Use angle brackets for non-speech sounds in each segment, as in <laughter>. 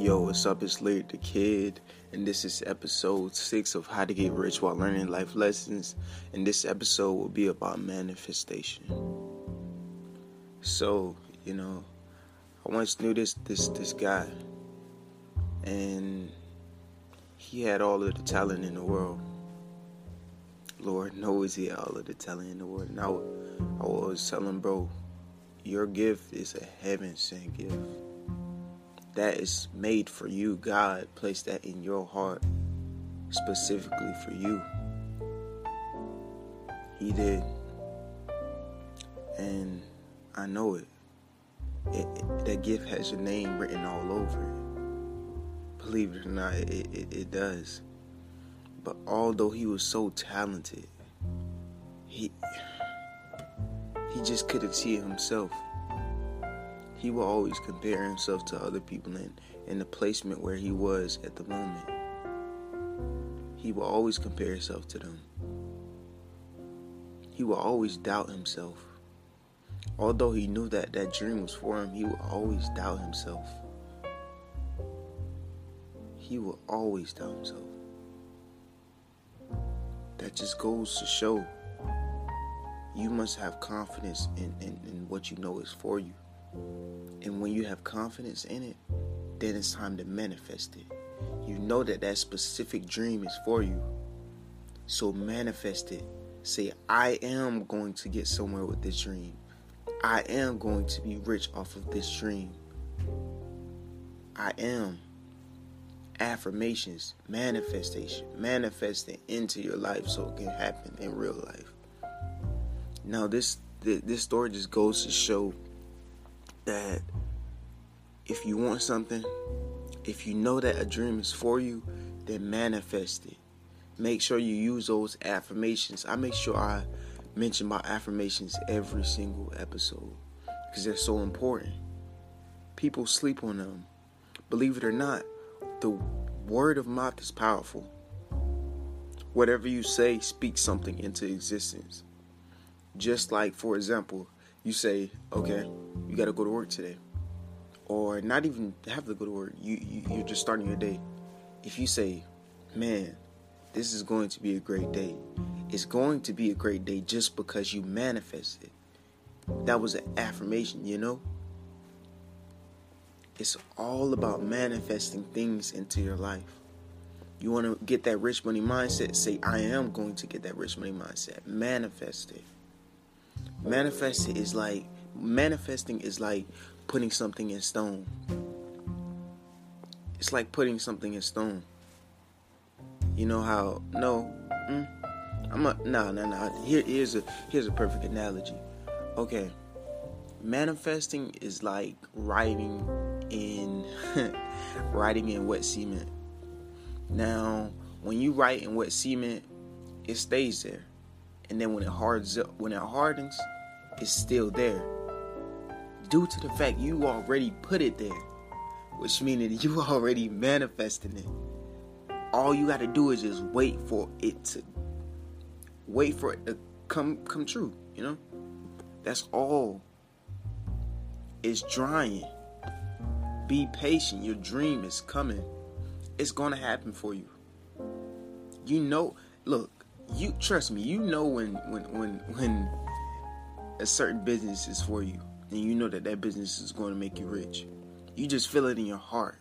Yo, what's up? It's Lyric the Kid, and this is episode six of How to Get Rich While Learning Life Lessons. And this episode will be about manifestation. So, you know, I once knew this this this guy, and he had all of the talent in the world. Lord knows he had all of the talent in the world. And I, I was telling bro, your gift is a heaven sent gift that is made for you. God placed that in your heart specifically for you. He did. And I know it. it, it that gift has your name written all over it. Believe it or not, it, it, it does. But although he was so talented, he he just couldn't see it himself he will always compare himself to other people in, in the placement where he was at the moment. He will always compare himself to them. He will always doubt himself. Although he knew that that dream was for him, he will always doubt himself. He will always doubt himself. That just goes to show you must have confidence in, in, in what you know is for you. And when you have confidence in it, then it's time to manifest it. You know that that specific dream is for you. So manifest it. Say, I am going to get somewhere with this dream. I am going to be rich off of this dream. I am. Affirmations, manifestation, manifesting into your life so it can happen in real life. Now, this this story just goes to show that if you want something, if you know that a dream is for you, then manifest it. Make sure you use those affirmations. I make sure I mention my affirmations every single episode because they're so important. People sleep on them. Believe it or not, the word of mouth is powerful. Whatever you say speaks something into existence. Just like, for example, you say, okay, you got to go to work today, or not even have to go to work. You, you you're just starting your day. If you say, man, this is going to be a great day, it's going to be a great day just because you manifested. That was an affirmation, you know. It's all about manifesting things into your life. You want to get that rich money mindset, say, I am going to get that rich money mindset. Manifest it. Manifesting is like manifesting is like putting something in stone. It's like putting something in stone. You know how? No, mm, I'm a no, no, no. Here, here's a here's a perfect analogy. Okay, manifesting is like writing in <laughs> writing in wet cement. Now, when you write in wet cement, it stays there and then when it hardens up, when it hardens, it's still there. Due to the fact you already put it there, which means you <laughs> already manifesting it. All you got to do is just wait for it to wait for it to come come true. You know, that's all. It's drying. Be patient. Your dream is coming. It's gonna happen for you. You know, look, you trust me, you know when when when when a certain business is for you, and you know that that business is going to make you rich. You just feel it in your heart.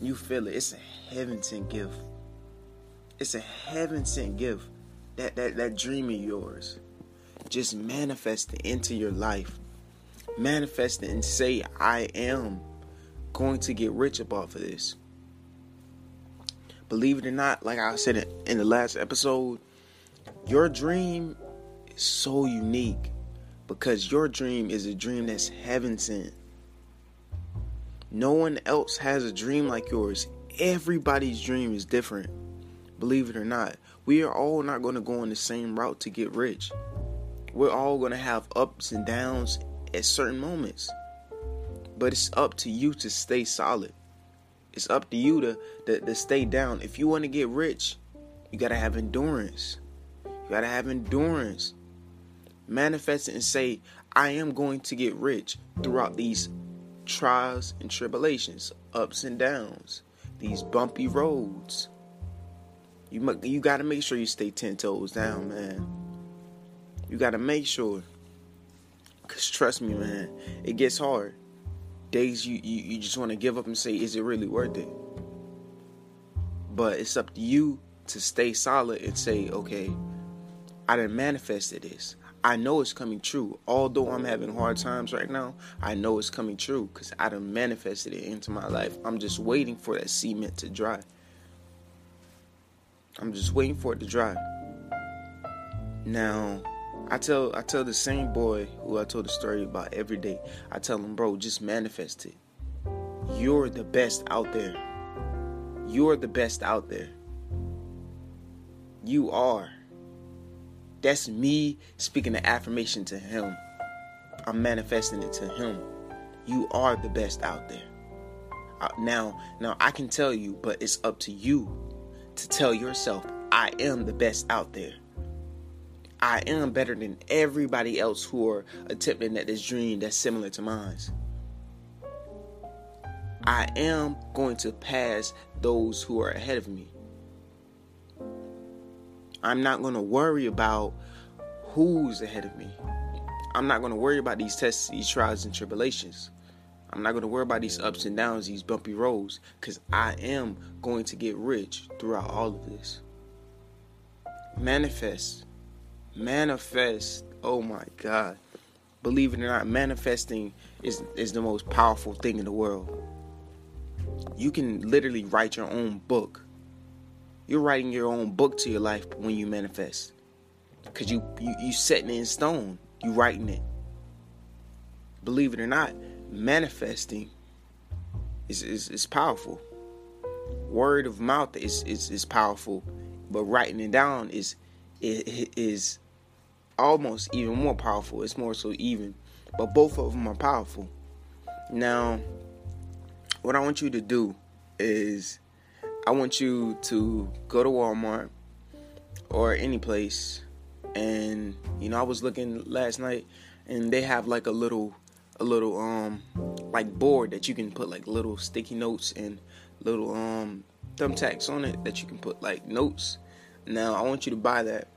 You feel it. It's a heaven sent gift. It's a heaven sent gift. That that that dream of yours, just manifest it into your life. Manifest it and say, I am going to get rich off of this. Believe it or not, like I said in the last episode, your dream is so unique because your dream is a dream that's heaven sent. No one else has a dream like yours. Everybody's dream is different. Believe it or not, we are all not going to go on the same route to get rich. We're all going to have ups and downs at certain moments. But it's up to you to stay solid. It's up to you to, to, to stay down. If you want to get rich, you got to have endurance. You gotta have endurance. Manifest it and say, I am going to get rich throughout these trials and tribulations, ups and downs, these bumpy roads. You you got to make sure you stay ten toes down, man. You got to make sure, cause trust me, man, it gets hard. Days you you, you just want to give up and say, is it really worth it? But it's up to you to stay solid and say, okay, I done manifested this. I know it's coming true. Although I'm having hard times right now, I know it's coming true because I done manifested it into my life. I'm just waiting for that cement to dry. I'm just waiting for it to dry. Now, I tell I tell the same boy who I told the story about every day. I tell him, bro, just manifest it. You're the best out there. You're the best out there. You are. That's me speaking the affirmation to him. I'm manifesting it to him. You are the best out there. Uh, now, now I can tell you, but it's up to you to tell yourself, I am the best out there. I am better than everybody else who are attempting at this dream that's similar to mine. I am going to pass those who are ahead of me. I'm not going to worry about who's ahead of me. I'm not going to worry about these tests, these trials, and tribulations. I'm not going to worry about these ups and downs, these bumpy roads, because I am going to get rich throughout all of this. Manifest. Manifest. Oh my God. Believe it or not, manifesting is, is the most powerful thing in the world. You can literally write your own book you're writing your own book to your life when you manifest. Cause you you you setting it in stone. You writing it. Believe it or not, manifesting is is, is powerful. Word of mouth is, is is powerful, but writing it down is is, is almost even more powerful. It's more so even, but both of them are powerful. Now, what I want you to do is I want you to go to Walmart or any place and you know I was looking last night and they have like a little a little um like board that you can put like little sticky notes and little um thumbtacks on it that you can put like notes. Now I want you to buy that.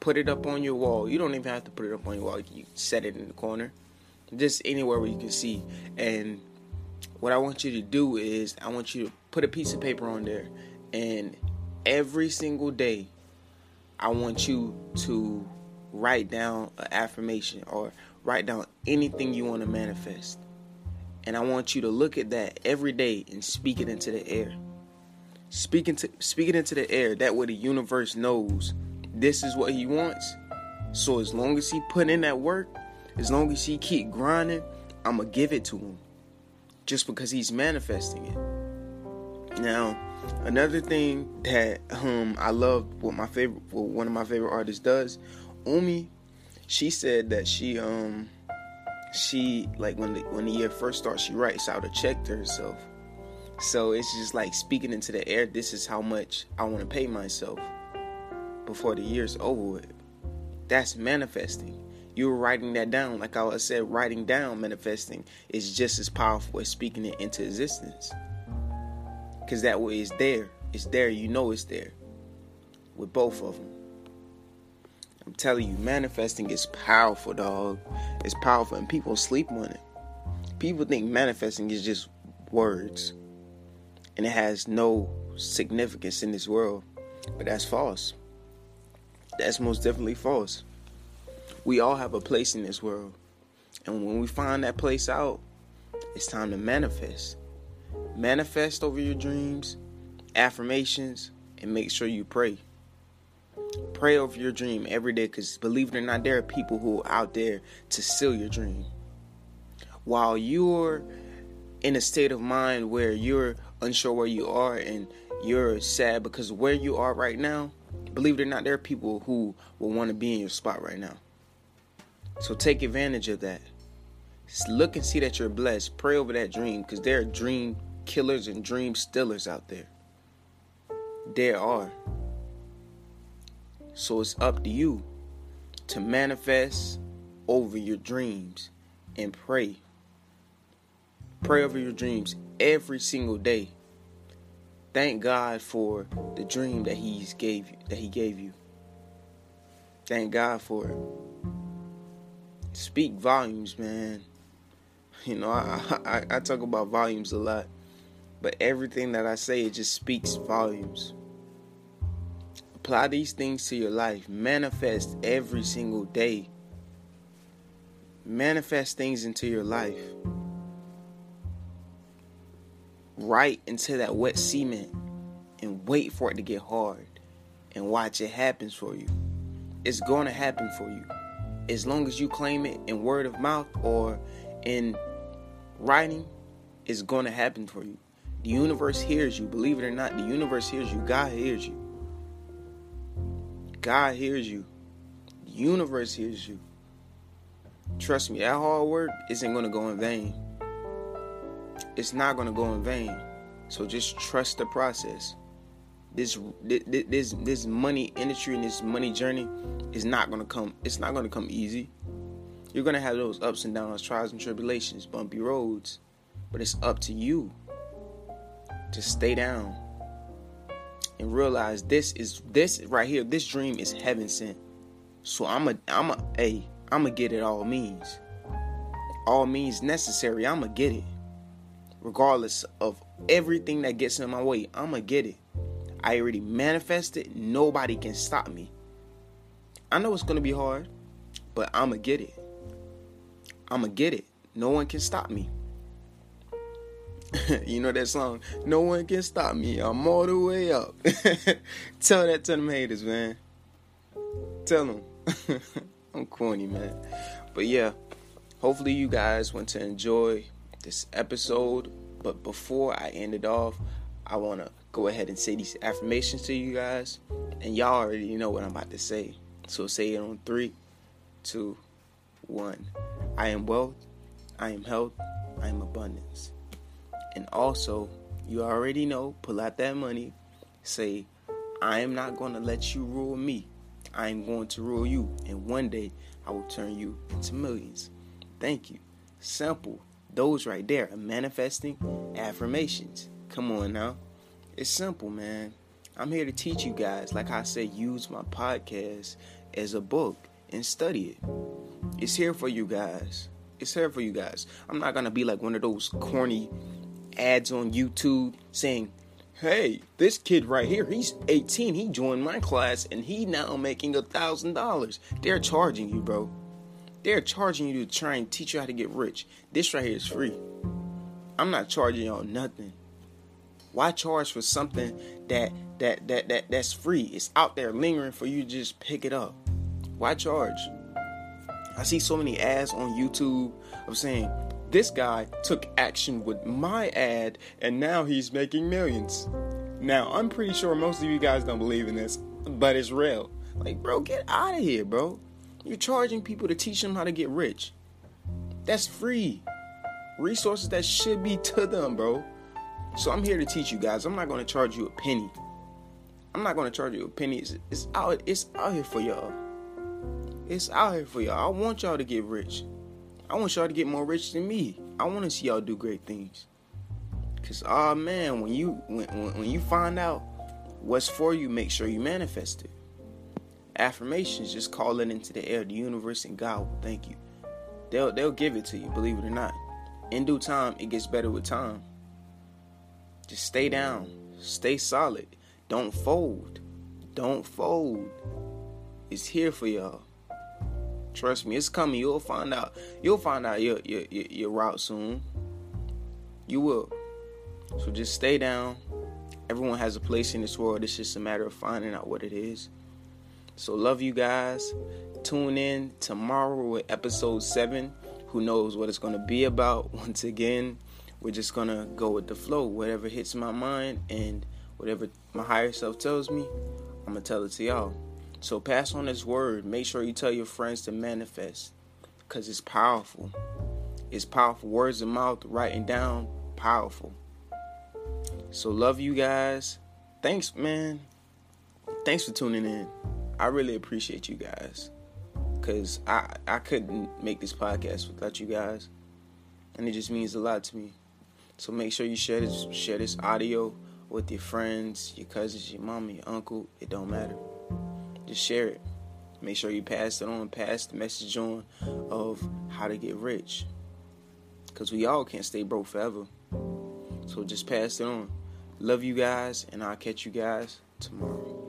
Put it up on your wall. You don't even have to put it up on your wall. You set it in the corner. Just anywhere where you can see. And what I want you to do is I want you to put a piece of paper on there and every single day I want you to write down an affirmation or write down anything you want to manifest. And I want you to look at that every day and speak it into the air. Speak, into, speak it into the air. That way the universe knows this is what he wants. So as long as he put in that work, as long as he keep grinding, I'm going to give it to him just because he's manifesting it. Now, another thing that um I love what my favorite what one of my favorite artists does, Umi, she said that she um she like when the when the year first starts, she writes out a check to herself. So it's just like speaking into the air. This is how much I want to pay myself before the year's over with. That's manifesting you were writing that down. Like I said, writing down manifesting is just as powerful as speaking it into existence. Because that way it's there. It's there. You know it's there. With both of them. I'm telling you, manifesting is powerful, dog. It's powerful, and people sleep on it. People think manifesting is just words, and it has no significance in this world. But that's false. That's most definitely false we all have a place in this world. And when we find that place out, it's time to manifest. Manifest over your dreams, affirmations, and make sure you pray. Pray over your dream every day because believe it or not, there are people who are out there to seal your dream. While you're in a state of mind where you're unsure where you are and you're sad because where you are right now, believe it or not, there are people who will want to be in your spot right now. So take advantage of that. Just look and see that you're blessed. Pray over that dream because there are dream killers and dream stealers out there. There are. So it's up to you to manifest over your dreams and pray. Pray over your dreams every single day. Thank God for the dream that He's gave you, that He gave you. Thank God for it. Speak volumes, man. You know, I, I, I talk about volumes a lot, but everything that I say it just speaks volumes. Apply these things to your life. Manifest every single day. Manifest things into your life. Write into that wet cement and wait for it to get hard and watch it happen for you. It's going to happen for you. As long as you claim it in word of mouth or in writing, it's going to happen for you. The universe hears you. Believe it or not, the universe hears you. God hears you. God hears you. The universe hears you. Trust me, that hard work isn't going to go in vain. It's not going to go in vain. So just trust the process. This this this money industry and this money journey is not going to come. It's not going to come easy. You're going to have those ups and downs, trials and tribulations, bumpy roads, but it's up to you to stay down and realize this is this right here. This dream is heaven sent. So I'm a I'm a hey I'm gonna get it all means. All means necessary. I'm gonna get it, regardless of everything that gets in my way. I'm gonna get it. I already manifested. Nobody can stop me. I know it's gonna be hard, but I'm gonna get it. I'm gonna get it. No one can stop me. <laughs> you know that song? No one can stop me. I'm all the way up. <laughs> Tell that to them haters, man. Tell them. <laughs> I'm corny, man. But yeah, hopefully you guys want to enjoy this episode. But before I end it off, I want to go ahead and say these affirmations to you guys. And y'all already know what I'm about to say. So say it on three, two, one. I am wealth. I am health. I am abundance. And also, you already know, pull out that money, say, I am not going to let you rule me. I am going to rule you. And one day, I will turn you into millions. Thank you. Simple. Those right there are manifesting affirmations. Come on now. It's simple, man. I'm here to teach you guys. Like I said, use my podcast as a book and study it. It's here for you guys. It's here for you guys. I'm not gonna be like one of those corny ads on YouTube saying, "Hey, this kid right here, he's 18. He joined my class, and he now making a thousand dollars." They're charging you, bro. They're charging you to try and teach you how to get rich. This right here is free. I'm not charging y'all nothing. Why charge for something that that that that that's free? It's out there lingering for you to just pick it up. Why charge? I see so many ads on YouTube of saying this guy took action with my ad and now he's making millions. Now, I'm pretty sure most of you guys don't believe in this, but it's real. Like, bro, get out of here, bro. You're charging people to teach them how to get rich. That's free. Resources that should be to them, bro. So I'm here to teach you guys. I'm not going to charge you a penny. I'm not going to charge you a penny. It's, it's out it's out here for y'all. It's out here for y'all. I want y'all to get rich. I want y'all to get more rich than me. I want to see y'all do great things. Cause oh man, when you when, when you find out what's for you, make sure you manifest it. Affirmations, just call it into the air. The universe and God will thank you. They'll they'll give it to you, believe it or not. In due time, it gets better with time. Just stay down. Stay solid. Don't fold. Don't fold. It's here for y'all. Trust me, it's coming. You'll find out. You'll find out your your your, your route soon. You will. So just stay down. Everyone has a place in this world. It's just a matter of finding out what it is. So love you guys. Tune in tomorrow with episode seven. Who knows what it's gonna be about? <laughs> Once again, we're just gonna go with the flow. Whatever hits my mind and whatever my higher self tells me, I'm gonna tell it to y'all. So pass on this word. Make sure you tell your friends to manifest because it's powerful. It's powerful. Words of mouth, writing down, powerful. So love you guys. Thanks, man. Thanks for tuning in. I really appreciate you guys. Cause I I couldn't make this podcast without you guys. And it just means a lot to me. So make sure you share this share this audio with your friends, your cousins, your mom, your uncle. It don't matter. Just share it. Make sure you pass it on, pass the message on of how to get rich. Cause we all can't stay broke forever. So just pass it on. Love you guys, and I'll catch you guys tomorrow.